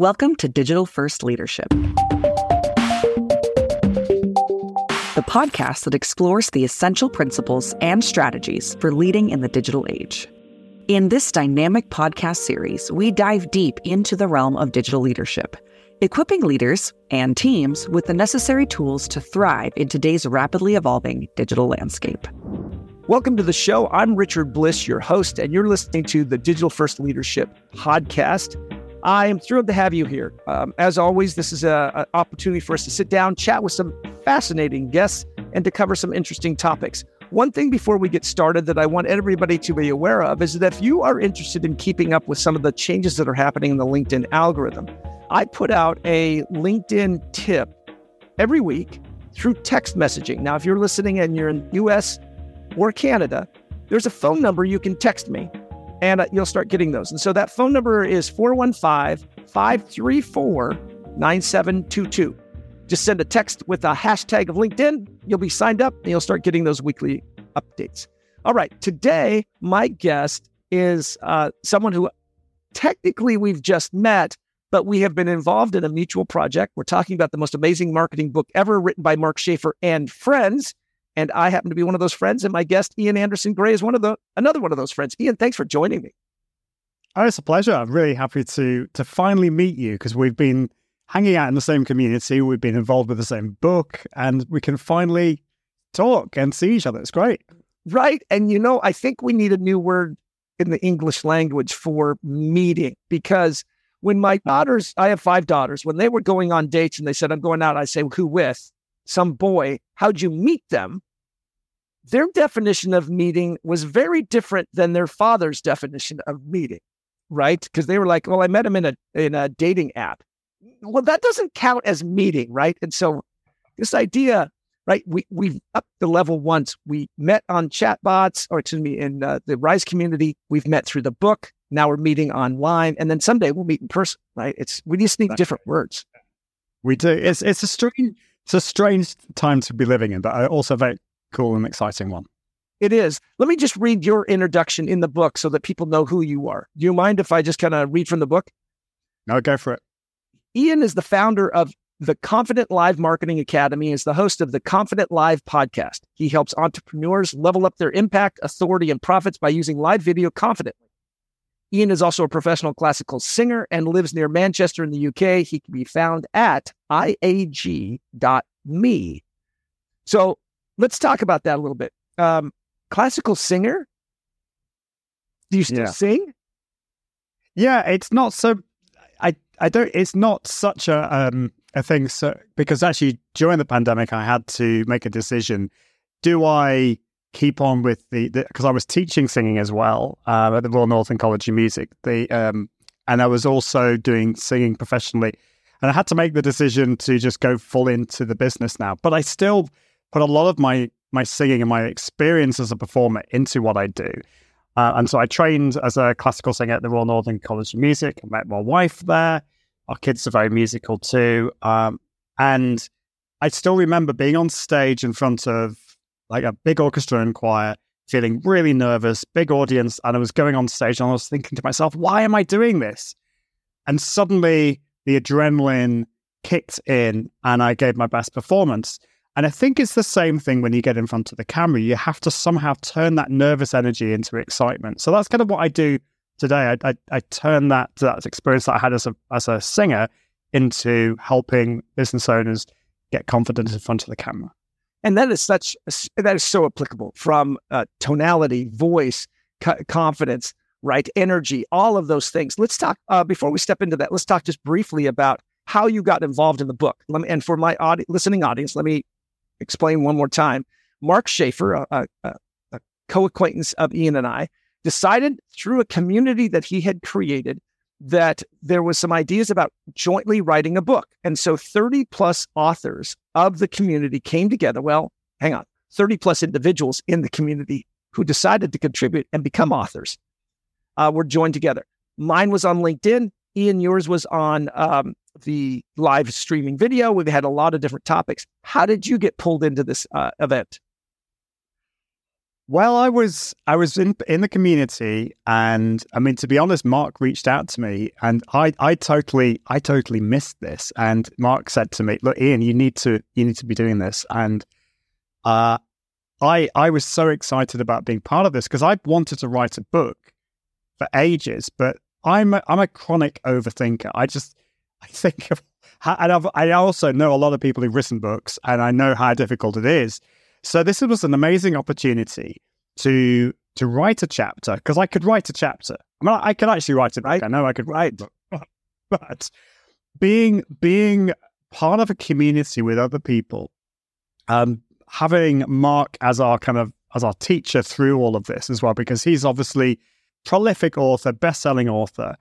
Welcome to Digital First Leadership, the podcast that explores the essential principles and strategies for leading in the digital age. In this dynamic podcast series, we dive deep into the realm of digital leadership, equipping leaders and teams with the necessary tools to thrive in today's rapidly evolving digital landscape. Welcome to the show. I'm Richard Bliss, your host, and you're listening to the Digital First Leadership podcast. I am thrilled to have you here. Um, as always, this is an opportunity for us to sit down, chat with some fascinating guests, and to cover some interesting topics. One thing before we get started that I want everybody to be aware of is that if you are interested in keeping up with some of the changes that are happening in the LinkedIn algorithm, I put out a LinkedIn tip every week through text messaging. Now, if you're listening and you're in the US or Canada, there's a phone number you can text me and uh, you'll start getting those. And so that phone number is 415 534 9722. Just send a text with a hashtag of LinkedIn. You'll be signed up and you'll start getting those weekly updates. All right. Today, my guest is uh, someone who technically we've just met, but we have been involved in a mutual project. We're talking about the most amazing marketing book ever written by Mark Schaefer and friends. And I happen to be one of those friends. And my guest, Ian Anderson Gray, is one of the another one of those friends. Ian, thanks for joining me. Oh, it's a pleasure. I'm really happy to to finally meet you because we've been hanging out in the same community. We've been involved with the same book, and we can finally talk and see each other. It's great. Right. And you know, I think we need a new word in the English language for meeting because when my daughters, I have five daughters, when they were going on dates and they said, I'm going out, I say, who with? Some boy, how'd you meet them? Their definition of meeting was very different than their father's definition of meeting, right? Because they were like, well, I met him in a in a dating app. Well, that doesn't count as meeting, right? And so this idea, right? We we've up the level once. We met on chatbots, or excuse me, in uh, the Rise community. We've met through the book. Now we're meeting online, and then someday we'll meet in person, right? It's we just need different words. We do. It's it's a strange it's a strange time to be living in, but also a very cool and exciting one. It is. Let me just read your introduction in the book so that people know who you are. Do you mind if I just kind of read from the book? No, go for it. Ian is the founder of the Confident Live Marketing Academy is the host of the Confident Live podcast. He helps entrepreneurs level up their impact, authority, and profits by using live video confidently. Ian is also a professional classical singer and lives near Manchester in the UK. He can be found at iag.me. So let's talk about that a little bit. Um, classical singer? Do you still yeah. sing? Yeah, it's not so. I I don't. It's not such a um a thing. So because actually during the pandemic, I had to make a decision. Do I keep on with the because I was teaching singing as well uh, at the Royal Northern College of Music. The um, and I was also doing singing professionally, and I had to make the decision to just go full into the business now. But I still put a lot of my my singing and my experience as a performer into what I do. Uh, and so I trained as a classical singer at the Royal Northern College of Music. I met my wife there. Our kids are very musical too. Um, and I still remember being on stage in front of like a big orchestra and choir, feeling really nervous, big audience. And I was going on stage and I was thinking to myself, why am I doing this? And suddenly the adrenaline kicked in and I gave my best performance. And I think it's the same thing when you get in front of the camera. You have to somehow turn that nervous energy into excitement. So that's kind of what I do today. I, I, I turn that that experience that I had as a as a singer into helping business owners get confident in front of the camera. And that is such, that is so applicable from uh, tonality, voice, co- confidence, right? Energy, all of those things. Let's talk, uh, before we step into that, let's talk just briefly about how you got involved in the book. Let me, and for my audi- listening audience, let me explain one more time. Mark Schaefer, a, a, a co acquaintance of Ian and I, decided through a community that he had created that there was some ideas about jointly writing a book. And so 30 plus authors of the community came together. Well, hang on, 30 plus individuals in the community who decided to contribute and become authors uh, were joined together. Mine was on LinkedIn. Ian, yours was on um, the live streaming video. We've had a lot of different topics. How did you get pulled into this uh, event? Well, I was I was in in the community, and I mean to be honest, Mark reached out to me, and I I totally I totally missed this. And Mark said to me, "Look, Ian, you need to you need to be doing this." And uh, I I was so excited about being part of this because I wanted to write a book for ages, but I'm a, I'm a chronic overthinker. I just I think of and I've, I also know a lot of people who've written books, and I know how difficult it is. So this was an amazing opportunity to to write a chapter because I could write a chapter. I mean, I could actually write it. Right? I know I could write, but, being being part of a community with other people, um, having Mark as our kind of as our teacher through all of this as well, because he's obviously prolific author, best-selling author,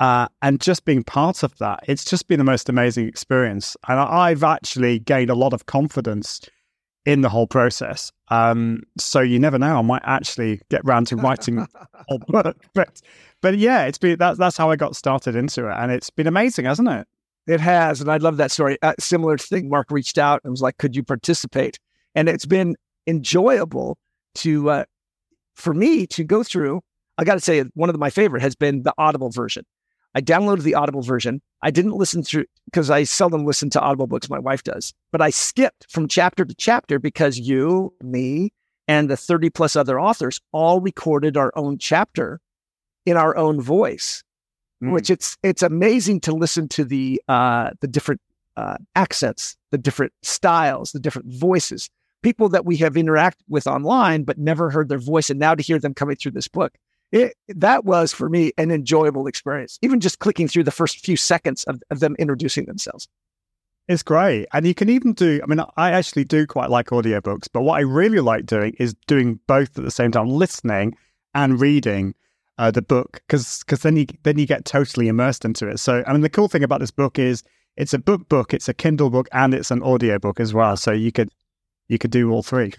uh, and just being part of that, it's just been the most amazing experience. And I've actually gained a lot of confidence in the whole process. Um, so you never know. I might actually get round to writing a book. But but yeah, it's been that's that's how I got started into it, and it's been amazing, hasn't it? It has, and I love that story. Uh, similar thing. Mark reached out and was like, "Could you participate?" And it's been enjoyable to uh, for me to go through. I got to say, one of my favorite has been the Audible version. I downloaded the Audible version. I didn't listen through because I seldom listen to Audible books. My wife does, but I skipped from chapter to chapter because you, me, and the 30 plus other authors all recorded our own chapter in our own voice, mm. which it's, it's amazing to listen to the, uh, the different, uh, accents, the different styles, the different voices, people that we have interacted with online, but never heard their voice. And now to hear them coming through this book it, that was for me an enjoyable experience, even just clicking through the first few seconds of, of them introducing themselves. It's great. And you can even do, I mean, I actually do quite like audiobooks, but what I really like doing is doing both at the same time, listening and reading uh, the book, because then you then you get totally immersed into it. So, I mean, the cool thing about this book is it's a book book, it's a Kindle book, and it's an audiobook as well. So you could you could do all three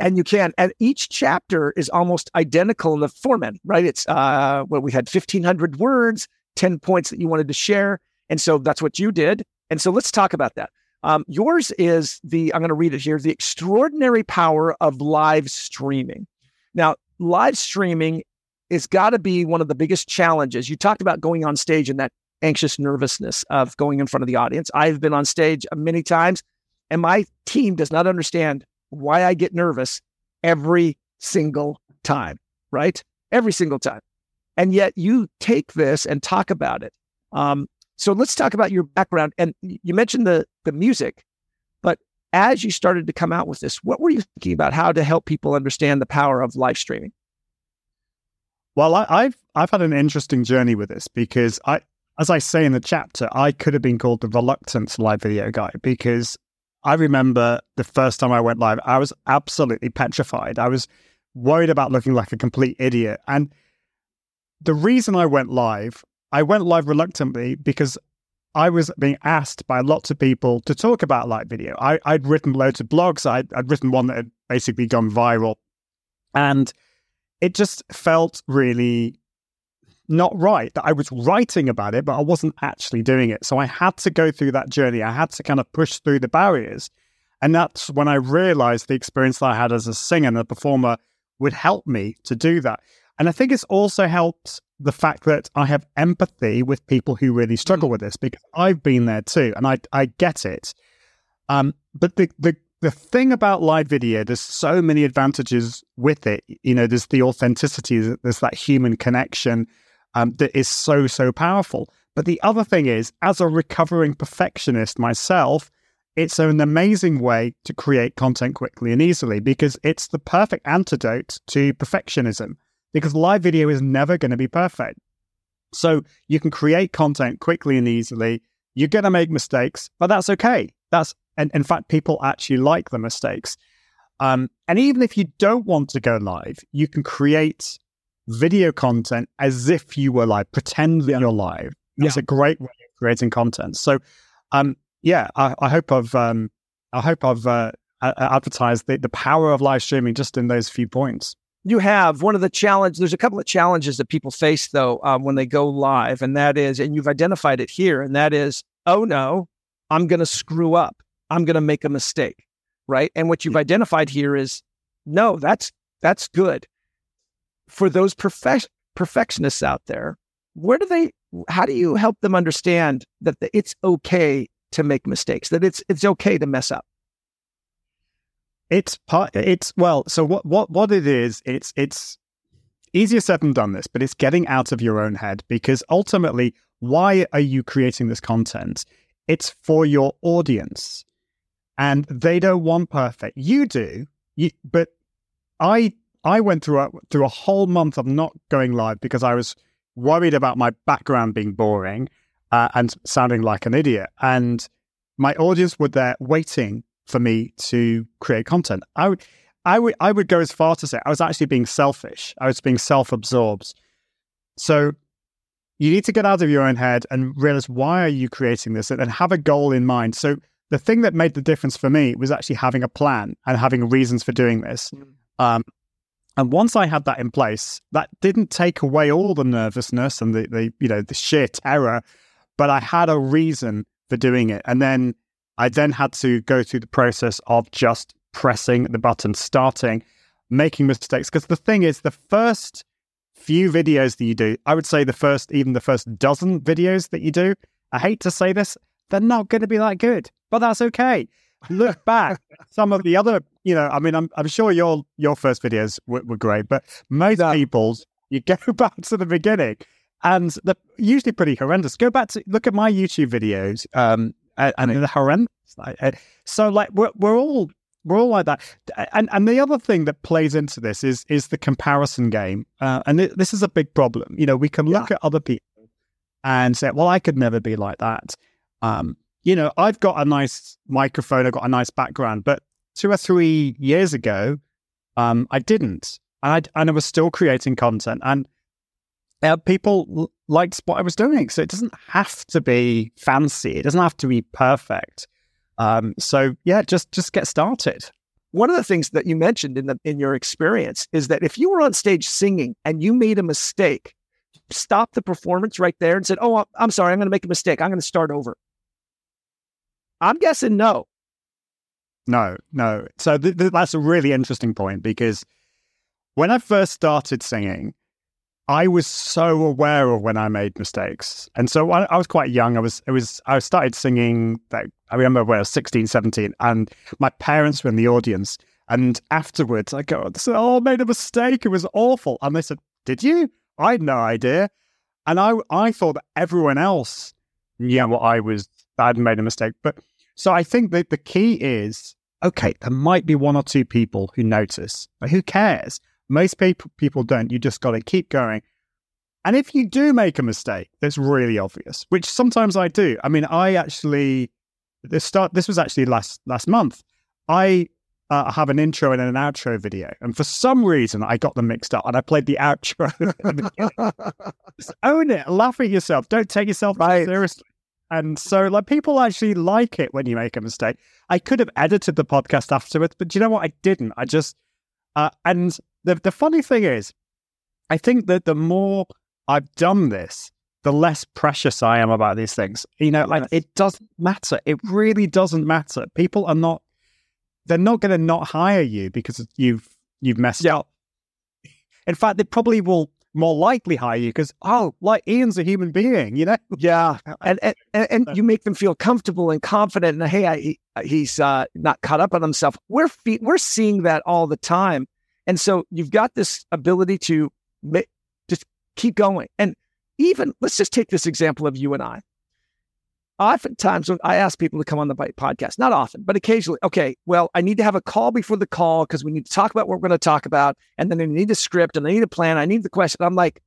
and you can. And each chapter is almost identical in the format, right? It's uh, well, we had 1,500 words, 10 points that you wanted to share. And so that's what you did. And so let's talk about that. Um, yours is the, I'm going to read it here, the extraordinary power of live streaming. Now, live streaming is got to be one of the biggest challenges. You talked about going on stage and that anxious nervousness of going in front of the audience. I've been on stage many times, and my team does not understand why I get nervous every single time, right? Every single time. And yet you take this and talk about it. Um, so let's talk about your background. And you mentioned the the music, but as you started to come out with this, what were you thinking about how to help people understand the power of live streaming? Well, I, have I've had an interesting journey with this because I, as I say in the chapter, I could have been called the reluctant live video guy because I remember the first time I went live, I was absolutely petrified. I was worried about looking like a complete idiot. And the reason I went live, I went live reluctantly because I was being asked by lots of people to talk about live video. I, would written loads of blogs. I'd, I'd written one that had basically gone viral. And it just felt really not right that I was writing about it, but I wasn't actually doing it. So I had to go through that journey. I had to kind of push through the barriers. And that's when I realized the experience that I had as a singer and a performer would help me to do that. And I think it's also helped the fact that I have empathy with people who really struggle with this because I've been there too and I, I get it. Um, but the, the, the thing about live video, there's so many advantages with it. You know, there's the authenticity, there's that human connection um, that is so, so powerful. But the other thing is, as a recovering perfectionist myself, it's an amazing way to create content quickly and easily because it's the perfect antidote to perfectionism because live video is never going to be perfect. So you can create content quickly and easily. You're going to make mistakes, but that's okay. That's and in fact, people actually like the mistakes. Um, and even if you don't want to go live, you can create video content as if you were live, pretend that yeah. you're live. That's yeah. a great way of creating content. So, um, yeah, I, I hope I've, um, I hope I've uh, advertised the, the power of live streaming just in those few points. You have one of the challenge. There's a couple of challenges that people face though um, when they go live, and that is, and you've identified it here, and that is, oh no, I'm going to screw up. I'm going to make a mistake, right? And what you've identified here is, no, that's That's good. For those perfect, perfectionists out there, where do they, how do you help them understand that the, it's okay to make mistakes, that it's, it's okay to mess up? It's part, it's, well, so what, what, what it is, it's, it's easier said than done this, but it's getting out of your own head because ultimately, why are you creating this content? It's for your audience and they don't want perfect. You do, you, but I I went through a, through a whole month of not going live because I was worried about my background being boring uh, and sounding like an idiot. And my audience were there waiting for me to create content. I would, I would, I would go as far to say I was actually being selfish. I was being self-absorbed. So you need to get out of your own head and realize why are you creating this and have a goal in mind. So the thing that made the difference for me was actually having a plan and having reasons for doing this. Mm. Um, and once I had that in place, that didn't take away all the nervousness and the, the you know the sheer terror, but I had a reason for doing it. And then I then had to go through the process of just pressing the button, starting, making mistakes. Because the thing is, the first few videos that you do, I would say the first, even the first dozen videos that you do, I hate to say this, they're not going to be that good, but that's okay. Look back, some of the other, you know, I mean, I'm, I'm sure your your first videos were, were great, but most yeah. people's, you go back to the beginning and they're usually pretty horrendous. Go back to look at my YouTube videos, um, and, and they're horrendous. So, like, we're, we're all we're all like that. And and the other thing that plays into this is is the comparison game, uh, and it, this is a big problem. You know, we can look yeah. at other people and say, "Well, I could never be like that." Um, you know, I've got a nice microphone, I've got a nice background, but two or three years ago, um, I didn't. And I, and I was still creating content, and uh, people liked what I was doing. So it doesn't have to be fancy. It doesn't have to be perfect. Um, so yeah, just just get started. One of the things that you mentioned in the in your experience is that if you were on stage singing and you made a mistake, stop the performance right there and said, "Oh, I'm sorry, I'm going to make a mistake. I'm going to start over." I'm guessing no. No, no. So th- th- that's a really interesting point because when I first started singing, I was so aware of when I made mistakes. And so I, I was quite young. I was, it was, I started singing, like, I remember when I was 16, 17, and my parents were in the audience. And afterwards, I go, oh, I made a mistake. It was awful. And they said, Did you? I had no idea. And I, I thought that everyone else knew what I was, I had made a mistake. But so I think that the key is okay, there might be one or two people who notice, but who cares? Most people people don't. You just got to keep going. And if you do make a mistake that's really obvious, which sometimes I do. I mean, I actually this start this was actually last last month. I uh, have an intro and an outro video, and for some reason I got them mixed up, and I played the outro. Just own it, laugh at yourself. Don't take yourself right. seriously. And so, like, people actually like it when you make a mistake. I could have edited the podcast afterwards, but you know what? I didn't. I just, uh, and the the funny thing is, I think that the more I've done this, the less precious I am about these things. You know, like it doesn't matter. It really doesn't matter. People are not. They're not going to not hire you because you've you've messed yeah. up. In fact, they probably will more likely hire you because oh, like Ian's a human being, you know. Yeah, and and, and you make them feel comfortable and confident, and hey, I, he's uh, not caught up on himself. We're fe- we're seeing that all the time, and so you've got this ability to ma- just keep going. And even let's just take this example of you and I oftentimes I ask people to come on the podcast, not often, but occasionally, okay, well, I need to have a call before the call because we need to talk about what we're going to talk about. And then I need a script and I need a plan. I need the question. I'm like,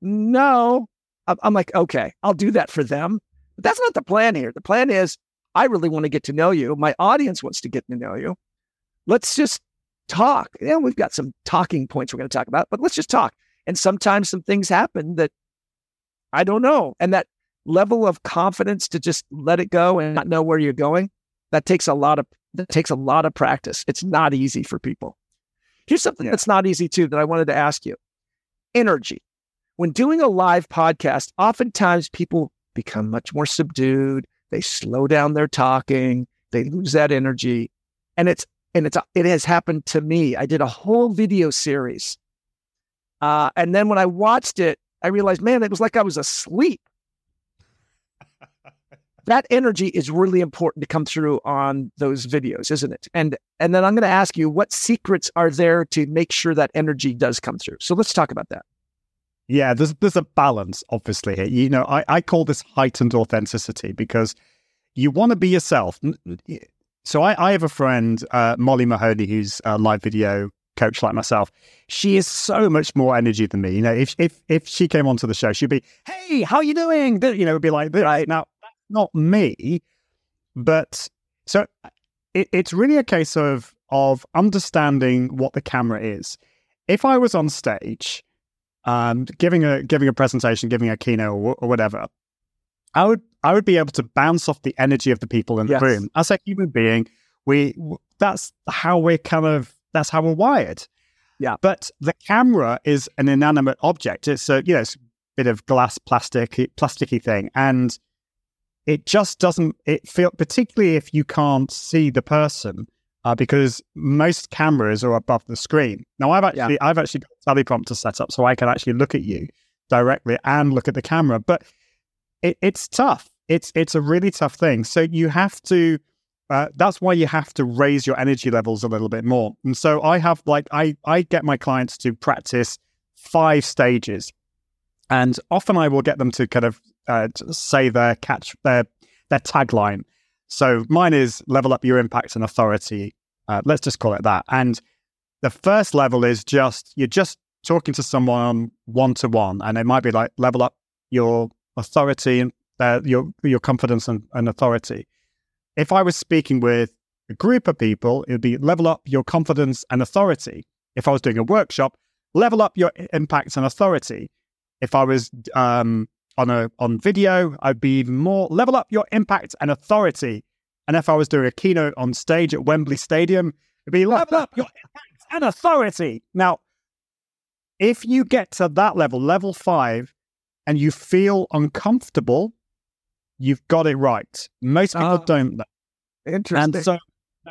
no. I'm like, okay, I'll do that for them. But that's not the plan here. The plan is I really want to get to know you. My audience wants to get to know you. Let's just talk. Yeah, we've got some talking points we're going to talk about, but let's just talk. And sometimes some things happen that I don't know. And that level of confidence to just let it go and not know where you're going, that takes a lot of that takes a lot of practice. It's not easy for people. Here's something yeah. that's not easy too that I wanted to ask you. Energy. When doing a live podcast, oftentimes people become much more subdued. They slow down their talking. They lose that energy. And it's and it's it has happened to me. I did a whole video series, uh, and then when I watched it, I realized, man, it was like I was asleep. That energy is really important to come through on those videos, isn't it? And and then I'm going to ask you, what secrets are there to make sure that energy does come through? So let's talk about that. Yeah, there's there's a balance, obviously. Here. You know, I, I call this heightened authenticity because you want to be yourself. So I, I have a friend, uh, Molly Mahoney, who's a live video coach like myself. She is so much more energy than me. You know, if if if she came onto the show, she'd be, "Hey, how are you doing?" You know, it'd be like, "Right now, not me." But so it, it's really a case of of understanding what the camera is. If I was on stage, um, giving a giving a presentation, giving a keynote or, or whatever, I would I would be able to bounce off the energy of the people in the yes. room. As a human being, we that's how we're kind of that's how we're wired. Yeah. But the camera is an inanimate object. It's a you know it's a bit of glass plastic plasticky thing, and it just doesn't it feel particularly if you can't see the person. Uh, because most cameras are above the screen. Now, I've actually yeah. I've actually got a teleprompter set up so I can actually look at you directly and look at the camera. But it, it's tough. It's it's a really tough thing. So you have to. Uh, that's why you have to raise your energy levels a little bit more. And so I have like I I get my clients to practice five stages, and often I will get them to kind of uh, say their catch their their tagline. So mine is level up your impact and authority. Uh, let's just call it that. And the first level is just you're just talking to someone one to one, and it might be like level up your authority and uh, your your confidence and, and authority. If I was speaking with a group of people, it would be level up your confidence and authority. If I was doing a workshop, level up your impact and authority. If I was um, on a on video, I'd be even more level up your impact and authority. And if I was doing a keynote on stage at Wembley Stadium, it'd be level up your impact and authority. Now, if you get to that level, level five, and you feel uncomfortable, you've got it right. Most people oh, don't. Interesting. And so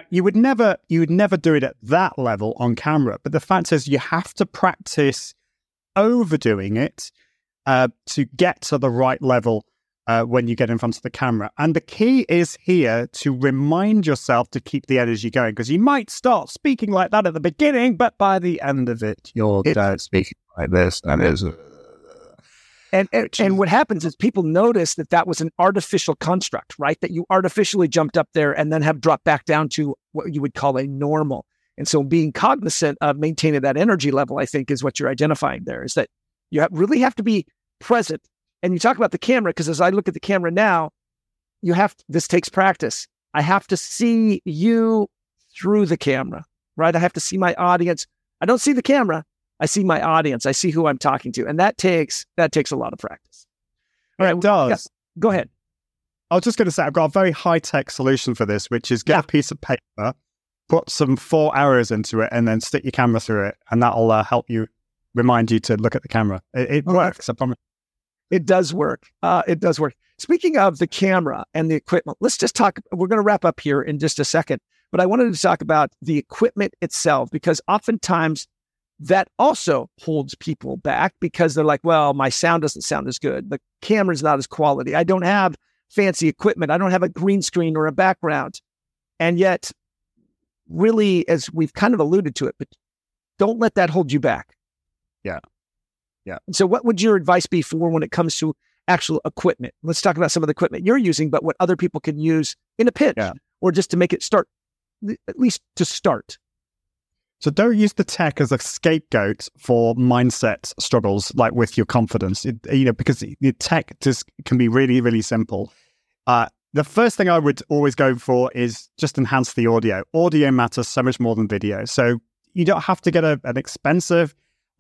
you would never you would never do it at that level on camera. But the fact is, you have to practice overdoing it uh, to get to the right level uh, when you get in front of the camera. And the key is here to remind yourself to keep the energy going because you might start speaking like that at the beginning, but by the end of it, you're it, speaking like this. Uh, and, and, and what happens is people notice that that was an artificial construct, right? That you artificially jumped up there and then have dropped back down to what you would call a normal. And so being cognizant of maintaining that energy level, I think, is what you're identifying there is that you have, really have to be present. And you talk about the camera, because as I look at the camera now, you have, this takes practice. I have to see you through the camera, right? I have to see my audience. I don't see the camera, I see my audience. I see who I'm talking to, and that takes that takes a lot of practice. All right, it does. Yeah, go ahead. I was just going to say I've got a very high tech solution for this, which is get yeah. a piece of paper, put some four arrows into it, and then stick your camera through it, and that'll uh, help you remind you to look at the camera. It, it works. I promise. It does work. Uh, it does work. Speaking of the camera and the equipment, let's just talk. We're going to wrap up here in just a second, but I wanted to talk about the equipment itself because oftentimes that also holds people back because they're like, well, my sound doesn't sound as good. The camera's not as quality. I don't have fancy equipment. I don't have a green screen or a background. And yet, really, as we've kind of alluded to it, but don't let that hold you back. Yeah. Yeah. So, what would your advice be for when it comes to actual equipment? Let's talk about some of the equipment you're using, but what other people can use in a pitch yeah. or just to make it start, at least to start. So don't use the tech as a scapegoat for mindset struggles, like with your confidence. It, you know, because the tech just can be really, really simple. Uh, the first thing I would always go for is just enhance the audio. Audio matters so much more than video. So you don't have to get a, an expensive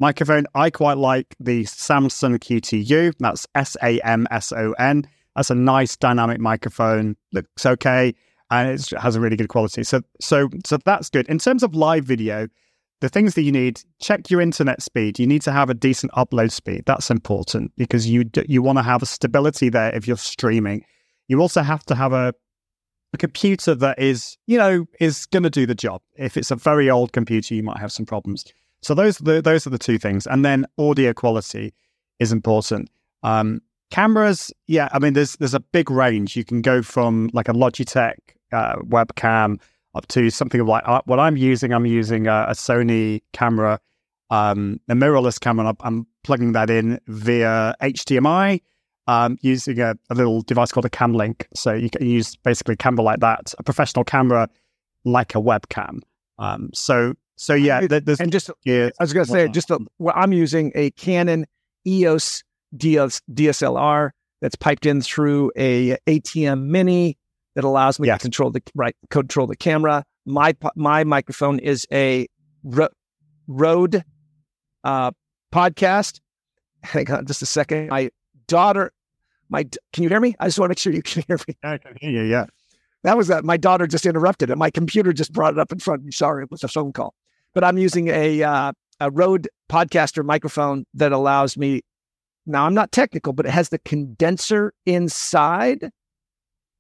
microphone. I quite like the Samson Q2U. That's S A M S O N. That's a nice dynamic microphone. Looks okay and it has a really good quality. So so so that's good. In terms of live video, the things that you need, check your internet speed. You need to have a decent upload speed. That's important because you you want to have a stability there if you're streaming. You also have to have a a computer that is, you know, is going to do the job. If it's a very old computer, you might have some problems. So those the, those are the two things, and then audio quality is important. Um, cameras, yeah, I mean, there's there's a big range. You can go from like a Logitech uh, webcam up to something like uh, what I'm using. I'm using a, a Sony camera, um, a mirrorless camera. I'm, I'm plugging that in via HDMI um, using a, a, little device called a cam link. So you can use basically a camera like that, a professional camera like a webcam. Um, so so yeah, there's and just yeah, I was gonna say just a, well, I'm using a Canon EOS DS, DSLR that's piped in through a ATEM Mini that allows me yes. to control the right control the camera. My my microphone is a Ro- Rode uh, podcast. Hang on just a second. My daughter, my can you hear me? I just want to make sure you can hear me. I can hear you. Yeah, that was that. My daughter just interrupted it. My computer just brought it up in front of me. Sorry, it was a phone call. But I'm using a uh, a Rode podcaster microphone that allows me. Now I'm not technical, but it has the condenser inside.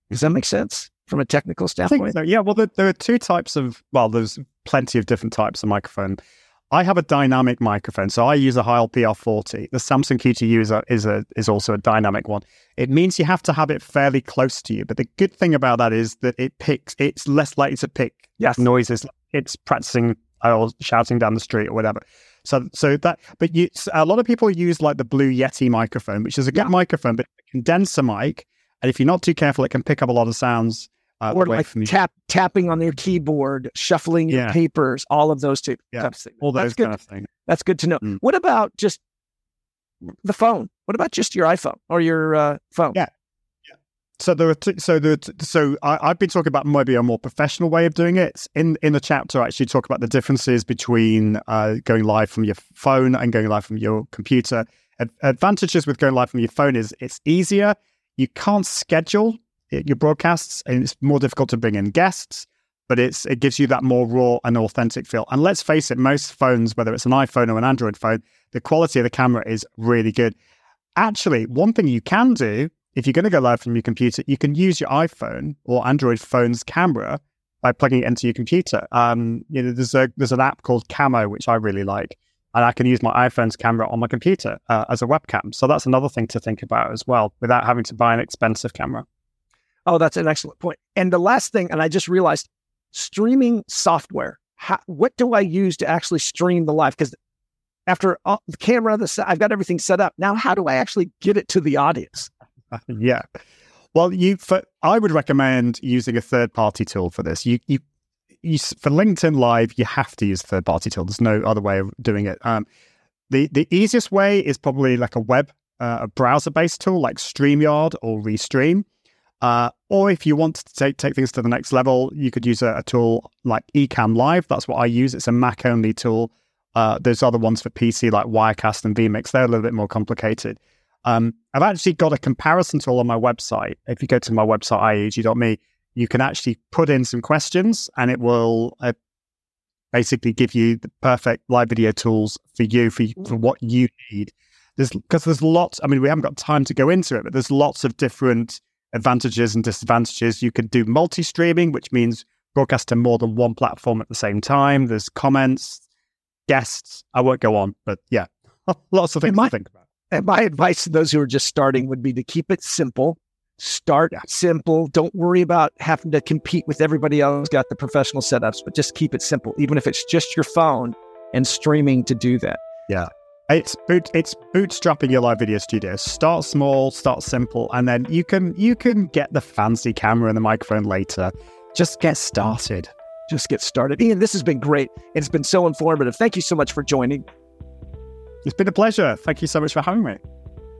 Does that make sense from a technical standpoint? So. Yeah. Well, there, there are two types of. Well, there's plenty of different types of microphone. I have a dynamic microphone, so I use a Heil PR40. The Samson Q2U is, a, is, a, is also a dynamic one. It means you have to have it fairly close to you, but the good thing about that is that it picks. It's less likely to pick yes. noises. It's practicing or shouting down the street or whatever. So, so that. But you, a lot of people use like the Blue Yeti microphone, which is a good yeah. microphone, but a condenser mic, and if you're not too careful, it can pick up a lot of sounds uh, or like tap tapping on your keyboard, shuffling yeah. your papers, all of those two yeah. types of things. All those That's good. kind of things. That's good to know. Mm. What about just the phone? What about just your iPhone or your uh, phone? Yeah. So there are t- so there so I, have been talking about maybe a more professional way of doing it. In in the chapter, I actually talk about the differences between uh, going live from your phone and going live from your computer. Ad- advantages with going live from your phone is it's easier. You can't schedule your broadcasts, and it's more difficult to bring in guests, but it's it gives you that more raw and authentic feel. And let's face it, most phones, whether it's an iPhone or an Android phone, the quality of the camera is really good. Actually, one thing you can do if you're going to go live from your computer, you can use your iPhone or Android phone's camera by plugging it into your computer. Um, you know, there's a there's an app called Camo which I really like, and I can use my iPhone's camera on my computer uh, as a webcam. So that's another thing to think about as well, without having to buy an expensive camera. Oh, that's an excellent point. And the last thing, and I just realized streaming software. How, what do I use to actually stream the live? Because after all, the camera, the I've got everything set up. Now, how do I actually get it to the audience? yeah. Well, you for, I would recommend using a third party tool for this. You, you, you for LinkedIn Live, you have to use a third party tool. There's no other way of doing it. Um, the the easiest way is probably like a web, uh, a browser based tool like StreamYard or Restream. Uh, or if you want to take, take things to the next level, you could use a, a tool like Ecamm Live. That's what I use. It's a Mac only tool. Uh, there's other ones for PC like Wirecast and vMix. They're a little bit more complicated. Um, I've actually got a comparison tool on my website. If you go to my website, iag.me, you can actually put in some questions and it will uh, basically give you the perfect live video tools for you, for, for what you need. There's because there's lots, I mean, we haven't got time to go into it, but there's lots of different advantages and disadvantages. You can do multi streaming, which means broadcast to more than one platform at the same time. There's comments, guests. I won't go on, but yeah, lots of things my, to think about. And my advice to those who are just starting would be to keep it simple. Start simple. Don't worry about having to compete with everybody else who's got the professional setups, but just keep it simple, even if it's just your phone and streaming to do that. Yeah. It's boot it's bootstrapping your live video studio. Start small, start simple, and then you can you can get the fancy camera and the microphone later. Just get started. Just get started. Ian, this has been great. It's been so informative. Thank you so much for joining. It's been a pleasure. Thank you so much for having me.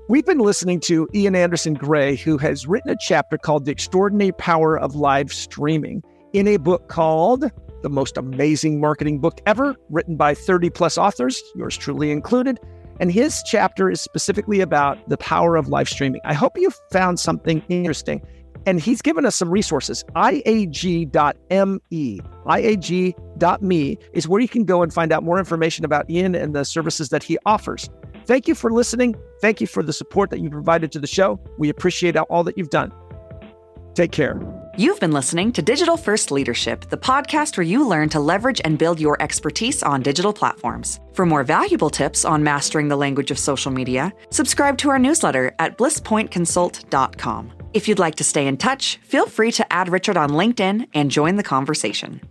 We've been listening to Ian Anderson Gray, who has written a chapter called The Extraordinary Power of Live Streaming in a book called the most amazing marketing book ever, written by 30 plus authors, yours truly included. And his chapter is specifically about the power of live streaming. I hope you found something interesting. And he's given us some resources. IAG.me, IAG.me is where you can go and find out more information about Ian and the services that he offers. Thank you for listening. Thank you for the support that you provided to the show. We appreciate all that you've done. Take care. You've been listening to Digital First Leadership, the podcast where you learn to leverage and build your expertise on digital platforms. For more valuable tips on mastering the language of social media, subscribe to our newsletter at blisspointconsult.com. If you'd like to stay in touch, feel free to add Richard on LinkedIn and join the conversation.